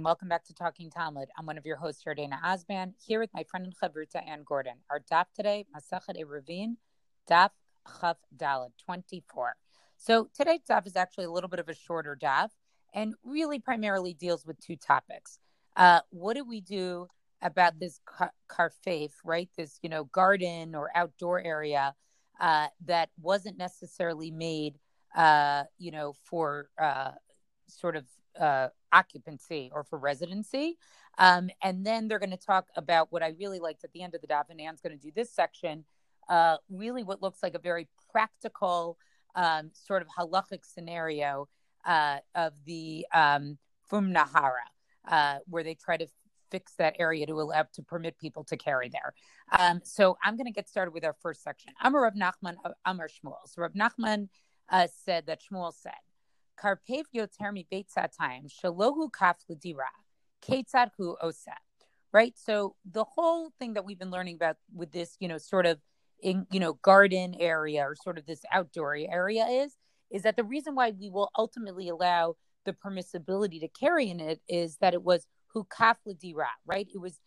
And welcome back to Talking Talmud. I'm one of your hosts, Dana Osman, here with my friend and chavruta Anne Gordon. Our daf today, Masachet Eruvin, daf Chaf Dalet 24. So today's daf is actually a little bit of a shorter daf and really primarily deals with two topics. Uh, what do we do about this karfeif, right? This, you know, garden or outdoor area uh, that wasn't necessarily made, uh, you know, for uh, sort of uh, occupancy or for residency. Um, and then they're going to talk about what I really liked at the end of the daf, and Anne's going to do this section, uh, really what looks like a very practical um, sort of halachic scenario uh, of the um, Fum Nahara, uh, where they try to fix that area to allow to permit people to carry there. Um, so I'm going to get started with our first section. Amar Rav Nachman, uh, Amar Shmuel. So Rav Nachman uh, said that Shmuel said, Karpev yoter mi time shalohu kaf ketzad hu osa. Right. So the whole thing that we've been learning about with this, you know, sort of in you know garden area or sort of this outdoor area is is that the reason why we will ultimately allow the permissibility to carry in it is that it was hukaf right? It was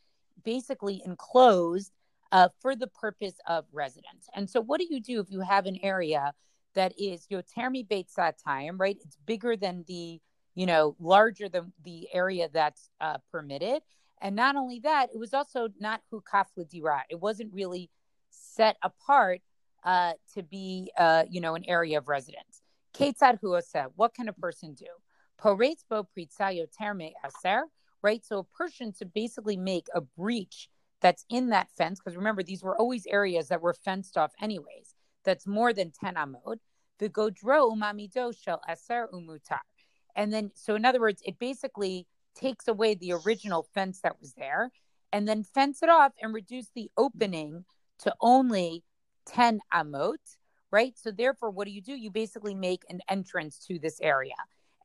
basically enclosed uh, for the purpose of residence. And so, what do you do if you have an area that is Yotermi Beit Satayim, right? It's bigger than the, you know, larger than the area that's uh, permitted. And not only that, it was also not Hukaf Dira. It wasn't really set apart uh, to be, uh, you know, an area of residence. Ketzad Huosa, what can a person do? Poretz Bo Pritza Yoterme Aser, right? So a person to basically make a breach that's in that fence, because remember, these were always areas that were fenced off anyways that's more than 10 amod, the godro umamido shel eser umutar. And then, so in other words, it basically takes away the original fence that was there and then fence it off and reduce the opening to only 10 amot, right? So therefore, what do you do? You basically make an entrance to this area.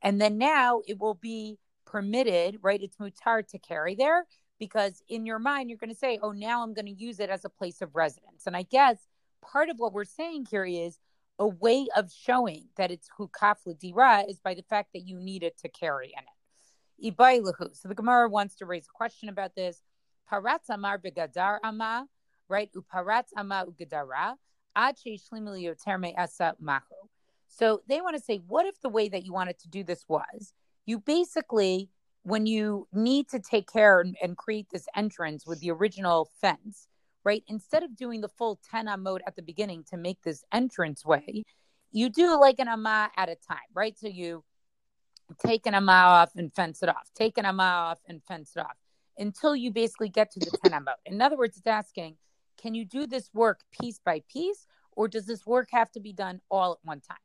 And then now it will be permitted, right? It's mutar to carry there because in your mind, you're going to say, oh, now I'm going to use it as a place of residence. And I guess part of what we're saying here is a way of showing that it's hukaf dira is by the fact that you need it to carry in it. Ibailahu. So the Gemara wants to raise a question about this. Paratz amar begadar ama, right? Uparatz ama ugadara. So they want to say, what if the way that you wanted to do this was you basically, when you need to take care and, and create this entrance with the original fence, right? Instead of doing the full 10 mode at the beginning to make this entrance way, you do like an amma at a time, right? So you take an amma off and fence it off, take an amma off and fence it off until you basically get to the 10 mode. In other words, it's asking, can you do this work piece by piece, or does this work have to be done all at one time?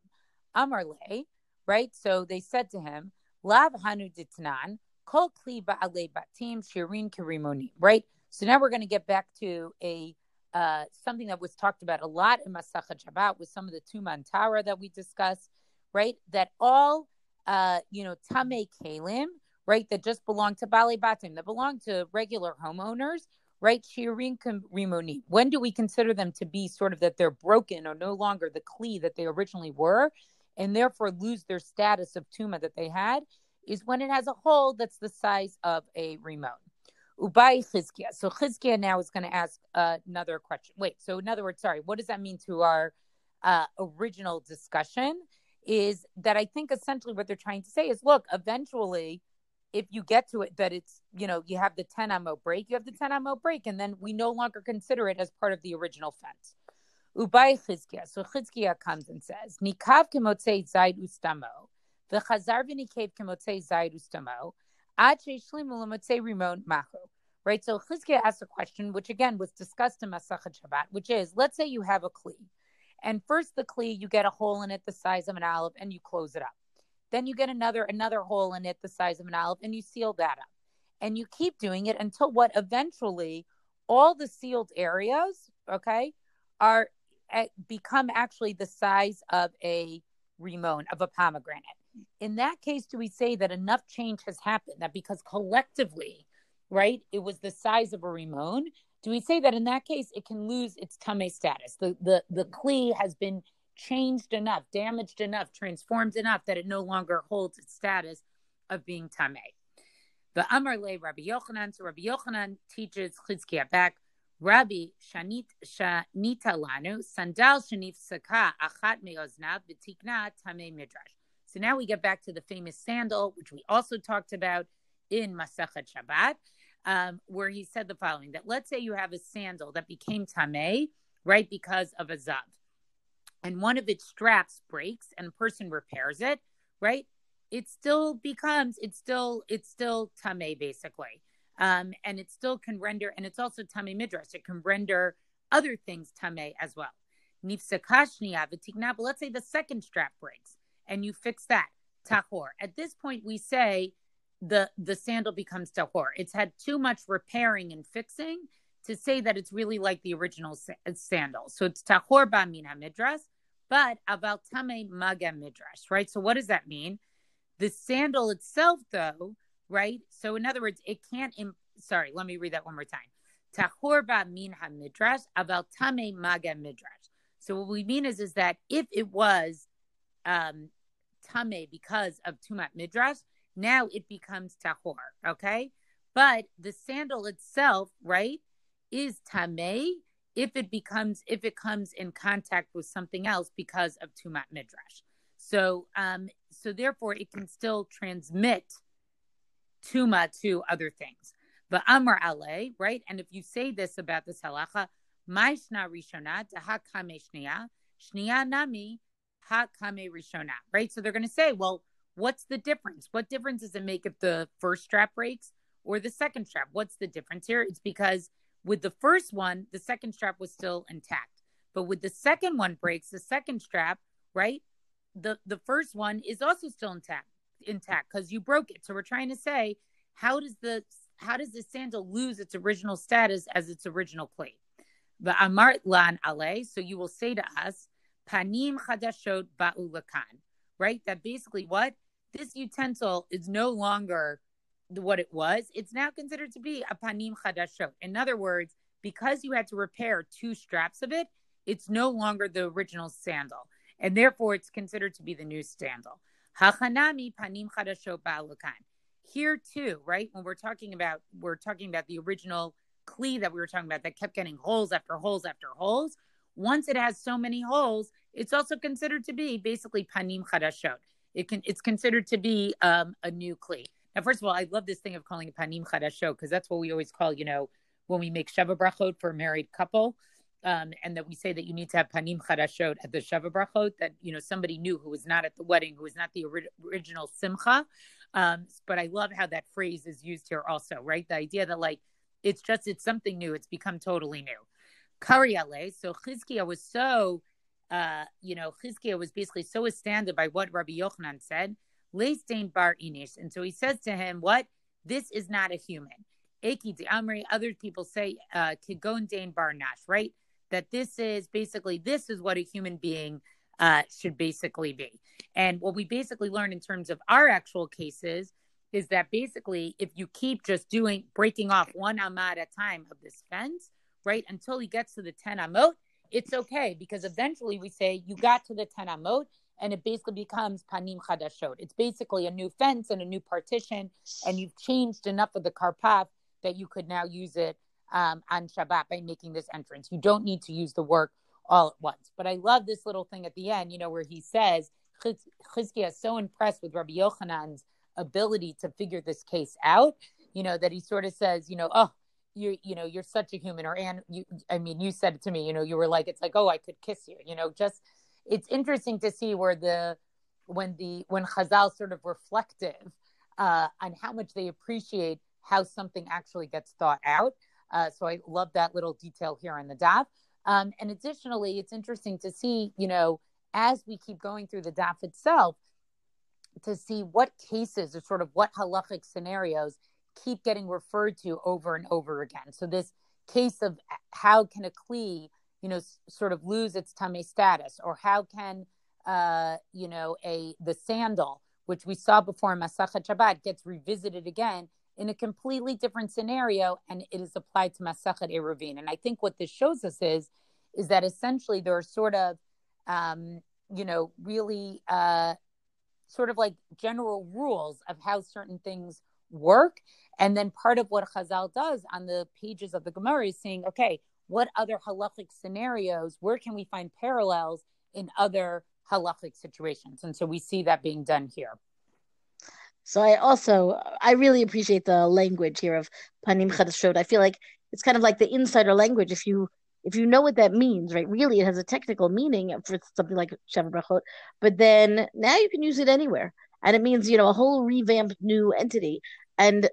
Amarle, right? So they said to him, Lav hanu ditnan, kol kli ba'ale batim shirin kirimoni, right? So now we're going to get back to a uh, something that was talked about a lot in Masachet Shabbat with some of the Tuman Tara that we discussed, right? That all, uh, you know, Tame Kalim, right, that just belong to Bali Batim, that belong to regular homeowners, right? Shirin Rimoni. When do we consider them to be sort of that they're broken or no longer the Kli that they originally were, and therefore lose their status of Tuma that they had? Is when it has a hole that's the size of a remote. Ubai Chizkia. So Chizkia now is going to ask uh, another question. Wait, so in other words, sorry, what does that mean to our uh, original discussion? Is that I think essentially what they're trying to say is look, eventually, if you get to it, that it's, you know, you have the 10 ammo break, you have the 10 ammo break, and then we no longer consider it as part of the original fence. Ubai Chizkia. So Chizkia comes and says, Nikav kemotzei zaid ustamo, v'chazar v'nikev kemotzei zaid ustamo, Right? So Chizkiah asks a question, which again was discussed in Masachet Shabbat, which is let's say you have a Kli. And first the Kli, you get a hole in it the size of an olive and you close it up. Then you get another another hole in it the size of an olive and you seal that up. And you keep doing it until what eventually all the sealed areas, okay, are eh, become actually the size of a rimon, of a pomegranate in that case, do we say that enough change has happened that because collectively, right, it was the size of a Rimon? Do we say that in that case it can lose its tame status? The the the kli has been changed enough, damaged enough, transformed enough that it no longer holds its status of being tame. The Amar Le Rabbi Yochanan. So Rabbi Yochanan teaches Chizkiah back. Rabbi Shanit Shanita Lanu Sandal Shanif Saka Achat Meoznav V'Tikna Tame Midrash. So now we get back to the famous sandal, which we also talked about in Masachet Shabbat, um, where he said the following: that let's say you have a sandal that became tameh, right, because of a zav, and one of its straps breaks, and a person repairs it, right? It still becomes, it's still, it's still tameh basically, um, and it still can render, and it's also tameh midrash. It can render other things tameh as well. Nifsakashniya. But let's say the second strap breaks and you fix that tahor. At this point, we say the the sandal becomes tahor. It's had too much repairing and fixing to say that it's really like the original sa- uh, sandal. So it's tahor ba mina midras, but about tame maga midras, right? So what does that mean? The sandal itself, though, right? So in other words, it can't. Im- Sorry, let me read that one more time. Tahor ba min ha midras about tame maga midras. So what we mean is is that if it was um, tame because of tumat midrash, now it becomes tahor. Okay, but the sandal itself, right, is tame if it becomes if it comes in contact with something else because of tumat midrash. So, um, so therefore, it can still transmit tuma to other things. But amar ale, right? And if you say this about this halacha, ma'ishna rishona taha kame shnia, shnia nami ha kame rishona, right? So they're going to say, well, what's the difference? What difference does it make if the first strap breaks or the second strap? What's the difference here? It's because with the first one, the second strap was still intact. But with the second one breaks, the second strap, right? The the first one is also still intact intact because you broke it. So we're trying to say, how does the how does the sandal lose its original status as its original plate? The amart lan ale. So you will say to us, panim chadashot ba'ulakan, right? That basically what this utensil is no longer what it was. It's now considered to be a panim chadashot. In other words, because you had to repair two straps of it, it's no longer the original sandal, and therefore it's considered to be the new sandal. Hachanami panim chadashot ba'ulakan. Here too, right? When we're talking about we're talking about the original kli that we were talking about that kept getting holes after holes after holes once it has so many holes, it's also considered to be basically panim chadashot. It can it's considered to be um, a new kli. Now, first of all, I love this thing of calling it panim chadashot because that's what we always call, you know, when we make sheva brachot for a married couple, um, and that we say that you need to have panim chadashot at the sheva brachot. That you know somebody new who was not at the wedding, who was not the ori- original simcha. Um, but I love how that phrase is used here also, right? The idea that like it's just it's something new, it's become totally new. Kariale. So Chizkiah was so, uh, you know, Chizkiah was basically so astounded by what Rabbi Yochanan said. Leistain bar inish. And so he says to him, What? This is not a human. Eki de Amri, other people say, uh, Kigon Dain bar nash, right? That this is basically, this is what a human being uh, should basically be. And what we basically learn in terms of our actual cases is that basically, if you keep just doing, breaking off one amad at a time of this fence, right? Until he gets to the 10 amot, it's okay because eventually we say you got to the 10 amot and it basically becomes panim chadashot. It's basically a new fence and a new partition, and you've changed enough of the karpaf that you could now use it um, on Shabbat by making this entrance. You don't need to use the work all at once. But I love this little thing at the end, you know, where he says, Chizkiah is so impressed with Rabbi Yochanan's ability to figure this case out, you know, that he sort of says, you know, oh, you you know you're such a human or and you i mean you said it to me you know you were like it's like oh i could kiss you you know just it's interesting to see where the when the when chazal sort of reflective uh on how much they appreciate how something actually gets thought out. Uh so i love that little detail here on the daf. Um and additionally it's interesting to see you know as we keep going through the daf itself to see what cases or sort of what halachic scenarios keep getting referred to over and over again. So this case of how can a kli, you know, s- sort of lose its tame status, or how can, uh, you know, a the sandal, which we saw before in Masachet Shabbat, gets revisited again in a completely different scenario, and it is applied to Masachet Eruvin. And I think what this shows us is, is that essentially there are sort of, um, you know, really uh, sort of like general rules of how certain things work. And then part of what Chazal does on the pages of the Gemara is saying, okay, what other halachic scenarios, where can we find parallels in other halachic situations? And so we see that being done here. So I also I really appreciate the language here of panim chadashot. I feel like it's kind of like the insider language. If you if you know what that means, right? Really, it has a technical meaning for something like Sheva Brachot, but then now you can use it anywhere, and it means you know a whole revamped new entity. And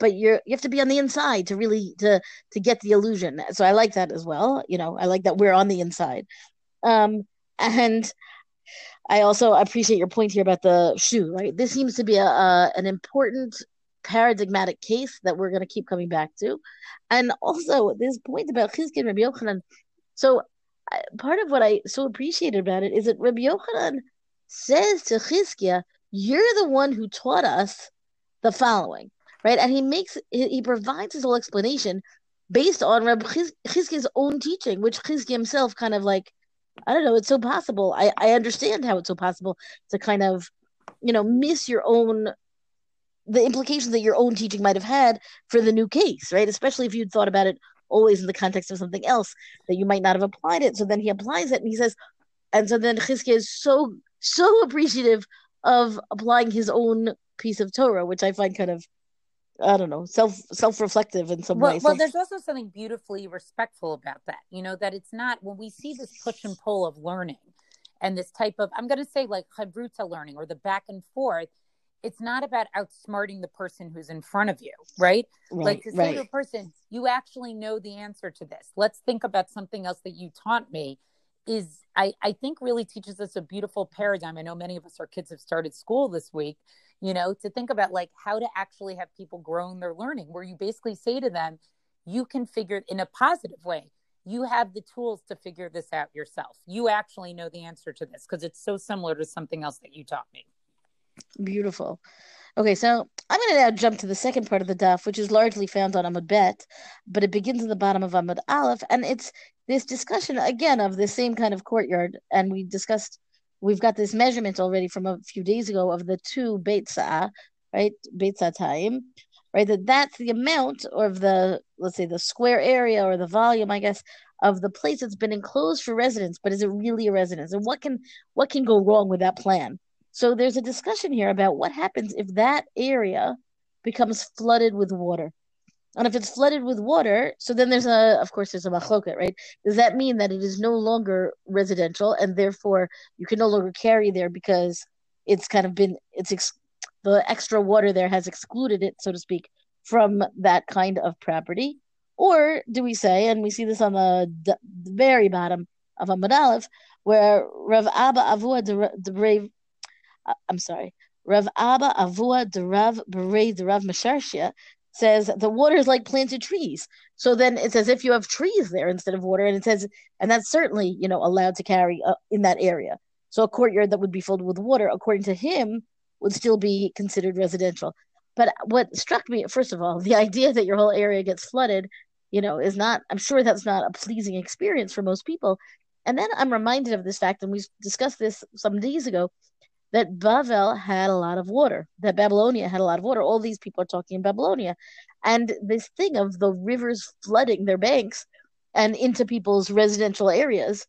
but you're you have to be on the inside to really to to get the illusion. So I like that as well. You know, I like that we're on the inside. Um, and I also appreciate your point here about the shoe. Right, this seems to be a, a an important paradigmatic case that we're going to keep coming back to, and also this point about Chizkiah and Rabbi Yochanan. So part of what I so appreciated about it is that Rabbi Yochanan says to Chizkiah, "You're the one who taught us the following." right? And he makes he provides his whole explanation based on Reb Chizkiah's own teaching, which Chizkiah himself kind of like, I don't know, it's so possible. I I understand how it's so possible to kind of, you know, miss your own the implications that your own teaching might have had for the new case, right? Especially if you'd thought about it always in the context of something else that you might not have applied it. So then he applies it and he says, and so then Chizkiah is so so appreciative of applying his own piece of Torah, which I find kind of I don't know, self self reflective in some well, way. Well, there's also something beautifully respectful about that. You know, that it's not when we see this push and pull of learning and this type of I'm gonna say like chavruta learning or the back and forth, it's not about outsmarting the person who's in front of you, right? right like to say right. to a person, you actually know the answer to this. Let's think about something else that you taught me is I, I think really teaches us a beautiful paradigm. I know many of us, our kids have started school this week, you know, to think about like how to actually have people grow in their learning, where you basically say to them, you can figure it in a positive way. You have the tools to figure this out yourself. You actually know the answer to this because it's so similar to something else that you taught me. Beautiful. Okay, so I'm going to now jump to the second part of the daf, which is largely found on Amud Bet, but it begins at the bottom of Amud Aleph, and it's this discussion again of the same kind of courtyard. And we discussed, we've got this measurement already from a few days ago of the two Beitzah, right? Beitzah time, right? That that's the amount of the, let's say, the square area or the volume, I guess, of the place that's been enclosed for residence, but is it really a residence? And what can what can go wrong with that plan? So there's a discussion here about what happens if that area becomes flooded with water. And if it's flooded with water, so then there's a, of course, there's a machloket, right? Does that mean that it is no longer residential and therefore you can no longer carry there because it's kind of been, it's ex- the extra water there has excluded it, so to speak, from that kind of property? Or do we say, and we see this on the, the very bottom of Amud Aleph, where Rav Abba Avua the brave uh, I'm sorry, Rav Abba Avua Derav Berei Derav Masharshia says the water is like planted trees. So then it's as if you have trees there instead of water, and it says, and that's certainly you know allowed to carry uh, in that area. So a courtyard that would be filled with water, according to him, would still be considered residential. But what struck me, first of all, the idea that your whole area gets flooded, you know, is not. I'm sure that's not a pleasing experience for most people. And then I'm reminded of this fact, and we discussed this some days ago that Bavel had a lot of water, that Babylonia had a lot of water. All these people are talking in Babylonia. And this thing of the rivers flooding their banks and into people's residential areas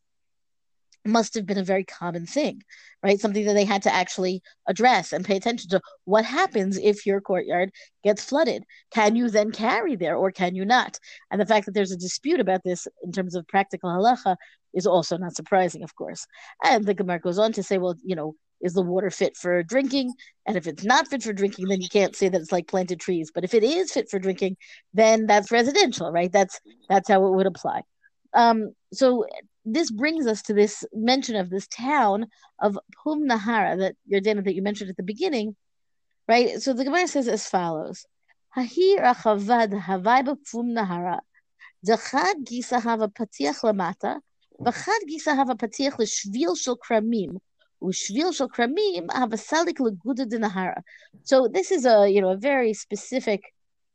must have been a very common thing, right? Something that they had to actually address and pay attention to. What happens if your courtyard gets flooded? Can you then carry there or can you not? And the fact that there's a dispute about this in terms of practical halacha is also not surprising, of course. And the Gemara goes on to say, well, you know, is the water fit for drinking? And if it's not fit for drinking, then you can't say that it's like planted trees. But if it is fit for drinking, then that's residential, right? That's that's how it would apply. Um, so this brings us to this mention of this town of Pum Nahara that Yardena that you mentioned at the beginning, right? So the Gemara says as follows: Hahir achavad havai Pum Nahara, dachad gisa hava patiach lamata, v'chad gisa hava patiach l'shvil shel kramim. So this is a you know a very specific,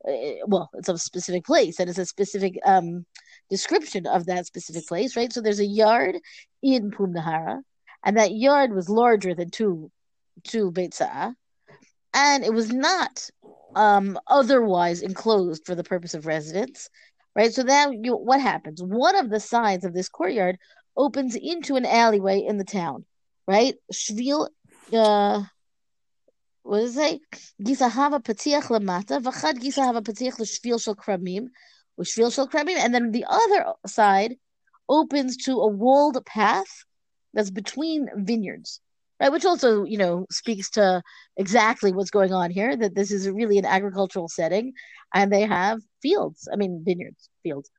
uh, well, it's a specific place and it's a specific um, description of that specific place, right? So there's a yard in Pumnahara, and that yard was larger than two two Beit and it was not um, otherwise enclosed for the purpose of residence, right? So then you, what happens? One of the sides of this courtyard opens into an alleyway in the town, right? Shvil, uh, what does it? Gisahava patiach lamata, v'chad gisahava patiach l'shvil shel kramim, shvil shel kramim, and then the other side opens to a walled path that's between vineyards right? Which also, you know, speaks to exactly what's going on here. That this is really an agricultural setting, and they have fields. I mean, vineyards, fields,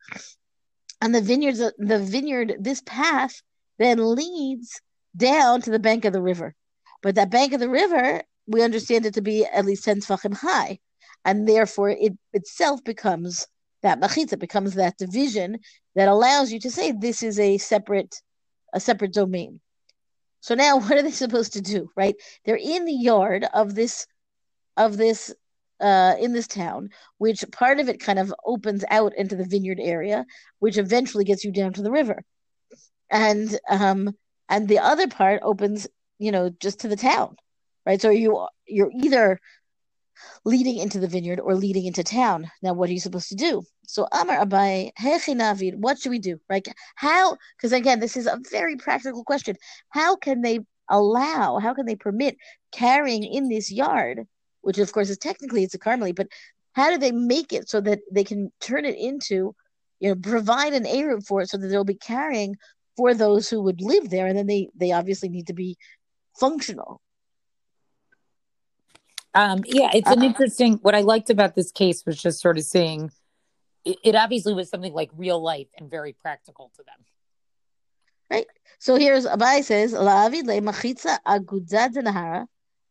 and the vineyards. The vineyard. This path then leads down to the bank of the river, but that bank of the river, we understand it to be at least ten tefachim high, and therefore it itself becomes that machitza becomes that division that allows you to say this is a separate a separate domain. So now what are they supposed to do, right? They're in the yard of this of this uh, in this town, which part of it kind of opens out into the vineyard area, which eventually gets you down to the river, and um, and the other part opens, you know, just to the town, right? So you you're either leading into the vineyard or leading into town. Now, what are you supposed to do? So, Amar Abai, Navid, what should we do? Right? How? Because again, this is a very practical question. How can they allow? How can they permit carrying in this yard, which of course is technically it's a Carmelit, but how do they make it so that they can turn it into, you know, provide an area for it so that they'll be carrying for those who would live there, and then they they obviously need to be functional um, yeah, it's an uh, interesting. What I liked about this case was just sort of seeing it, it obviously was something like real life and very practical to them. Right. So here's Abai says, "La'avid le machitza agudad nahara,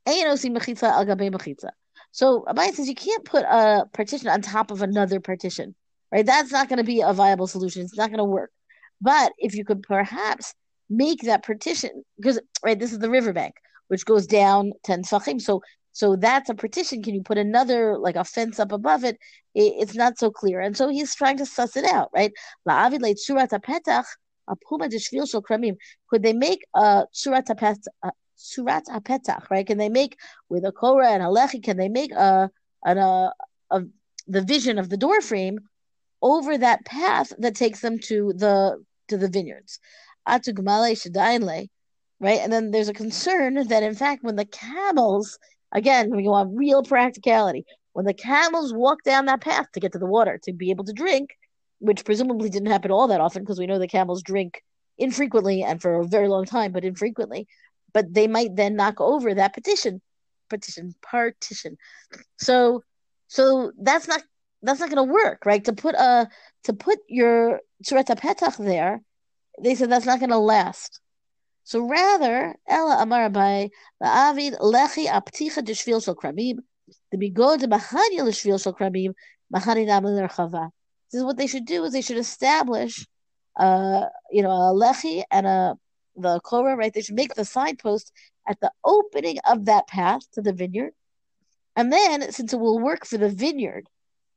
osi machitza al gabe machitza." So Abai says you can't put a partition on top of another partition, right? That's not going to be a viable solution. It's not going to work. But if you could perhaps make that partition, because right, this is the riverbank, which goes down ten tefachim. So so that's a partition. Can you put another like a fence up above it? it it's not so clear. And so he's trying to suss it out, right? Could they make a surat surat apetach, right? Can they make with a korah and a lechi? Can they make a an a, a the vision of the door frame over that path that takes them to the to the vineyards? Atugmale Shadainle, right, and then there's a concern that in fact when the camels Again, we want real practicality. When the camels walk down that path to get to the water to be able to drink, which presumably didn't happen all that often because we know the camels drink infrequently and for a very long time, but infrequently. But they might then knock over that petition, petition, partition. So, so that's not that's not going to work, right? To put a to put your Surat Petach there, they said that's not going to last. So rather, Ella Amar by the Avid Lechi Apticha de Shvil Shel Kramim, the Bigod Mahanya Shvil Shel Kramim, Mahani Namil Chava. This is what they should do: is they should establish, uh, you know, a lechi and a the korah, right? They should make the signpost at the opening of that path to the vineyard, and then since it will work for the vineyard,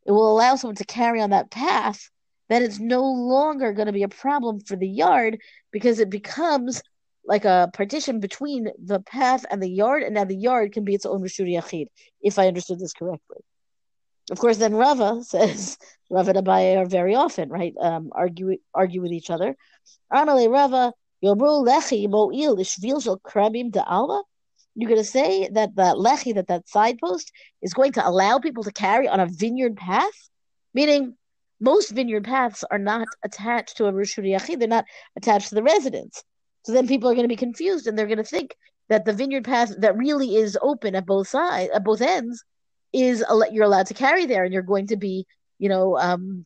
it will allow someone to carry on that path. Then it's no longer going to be a problem for the yard because it becomes like a partition between the path and the yard, and now the yard can be its own Rishuri Yachid, if I understood this correctly. Of course, then Rava says, Rava and Abaye are very often, right, um, argue argue with each other. Anale Rava, Yomru Lechi Mo'il Ishvil Shel Krabim Alva. You're going to say that the Lechi, that that side post, is going to allow people to carry on a vineyard path? Meaning, most vineyard paths are not attached to a Yachid, they're not attached to the residence. So then people are going to be confused and they're going to think that the vineyard path that really is open at both sides, at both ends, is you're allowed to carry there, and you're going to be, you know, um,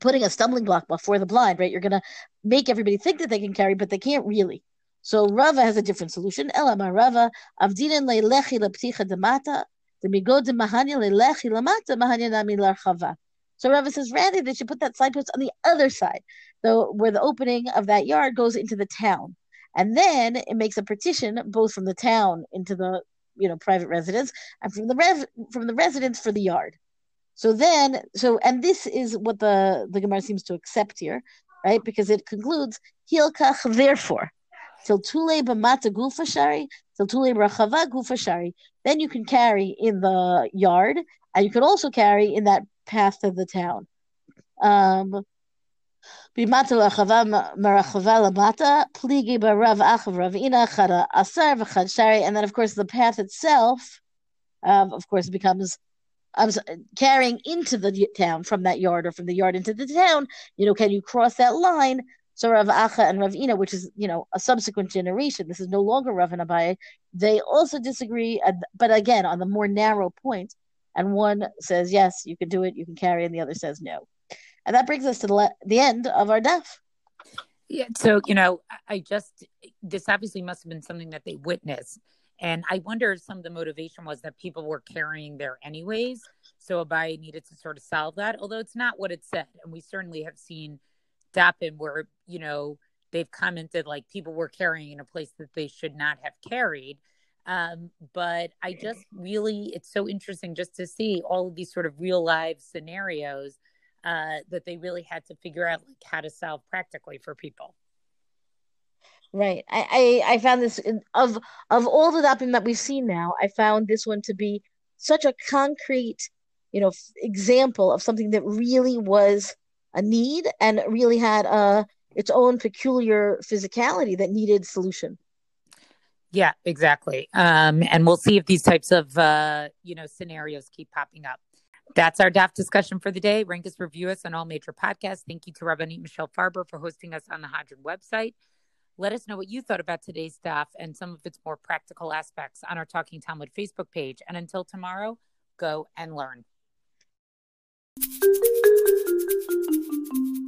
putting a stumbling block before the blind, right? You're going to make everybody think that they can carry, but they can't really. So Rava has a different solution. Elama Rava avdinen le'lechi lepticha demata demigod demahanya le'lechi lamata mahanya nami larchava. So Rava says rather they should put that signpost on the other side the where the opening of that yard goes into the town, and then it makes a partition both from the town into the you know private residence and from the rev from the residence for the yard. So then, so and this is what the the Gemara seems to accept here, right? Because it concludes hilkach therefore till tule b'mata gulfashari So tuli brachava gufashari. Then you can carry in the yard, and you can also carry in that path of the town. Um, lachava marachava lamata pligi barav achav ravina chada asar and then of course the path itself, um, of course, becomes um, carrying into the town from that yard or from the yard into the town. You know, can you cross that line? So Rav Acha and Ravina, which is you know a subsequent generation, this is no longer Rav and Abaye. They also disagree, but again on the more narrow point. And one says yes, you can do it, you can carry, and the other says no. And that brings us to the, le- the end of our daf. Yeah. So, you know, I just, this obviously must have been something that they witnessed. And I wonder if some of the motivation was that people were carrying there anyways. So Abai needed to sort of solve that, although it's not what it said. And we certainly have seen Dapin where, you know, they've commented like people were carrying in a place that they should not have carried. Um, but I just really, it's so interesting just to see all of these sort of real life scenarios uh, that they really had to figure out like how to solve practically for people. Right. I, I, I found this of of all the dapim that we've seen now, I found this one to be such a concrete, you know, example of something that really was a need and really had a uh, its own peculiar physicality that needed solution. Yeah, exactly. Um, and we'll see if these types of uh, you know scenarios keep popping up. That's our DAF discussion for the day. Rank us, review us on all major podcasts. Thank you to Rabbanit Michelle Farber for hosting us on the Hadran website. Let us know what you thought about today's DAF and some of its more practical aspects on our Talking Talmud Facebook page. And until tomorrow, go and learn. Thank you.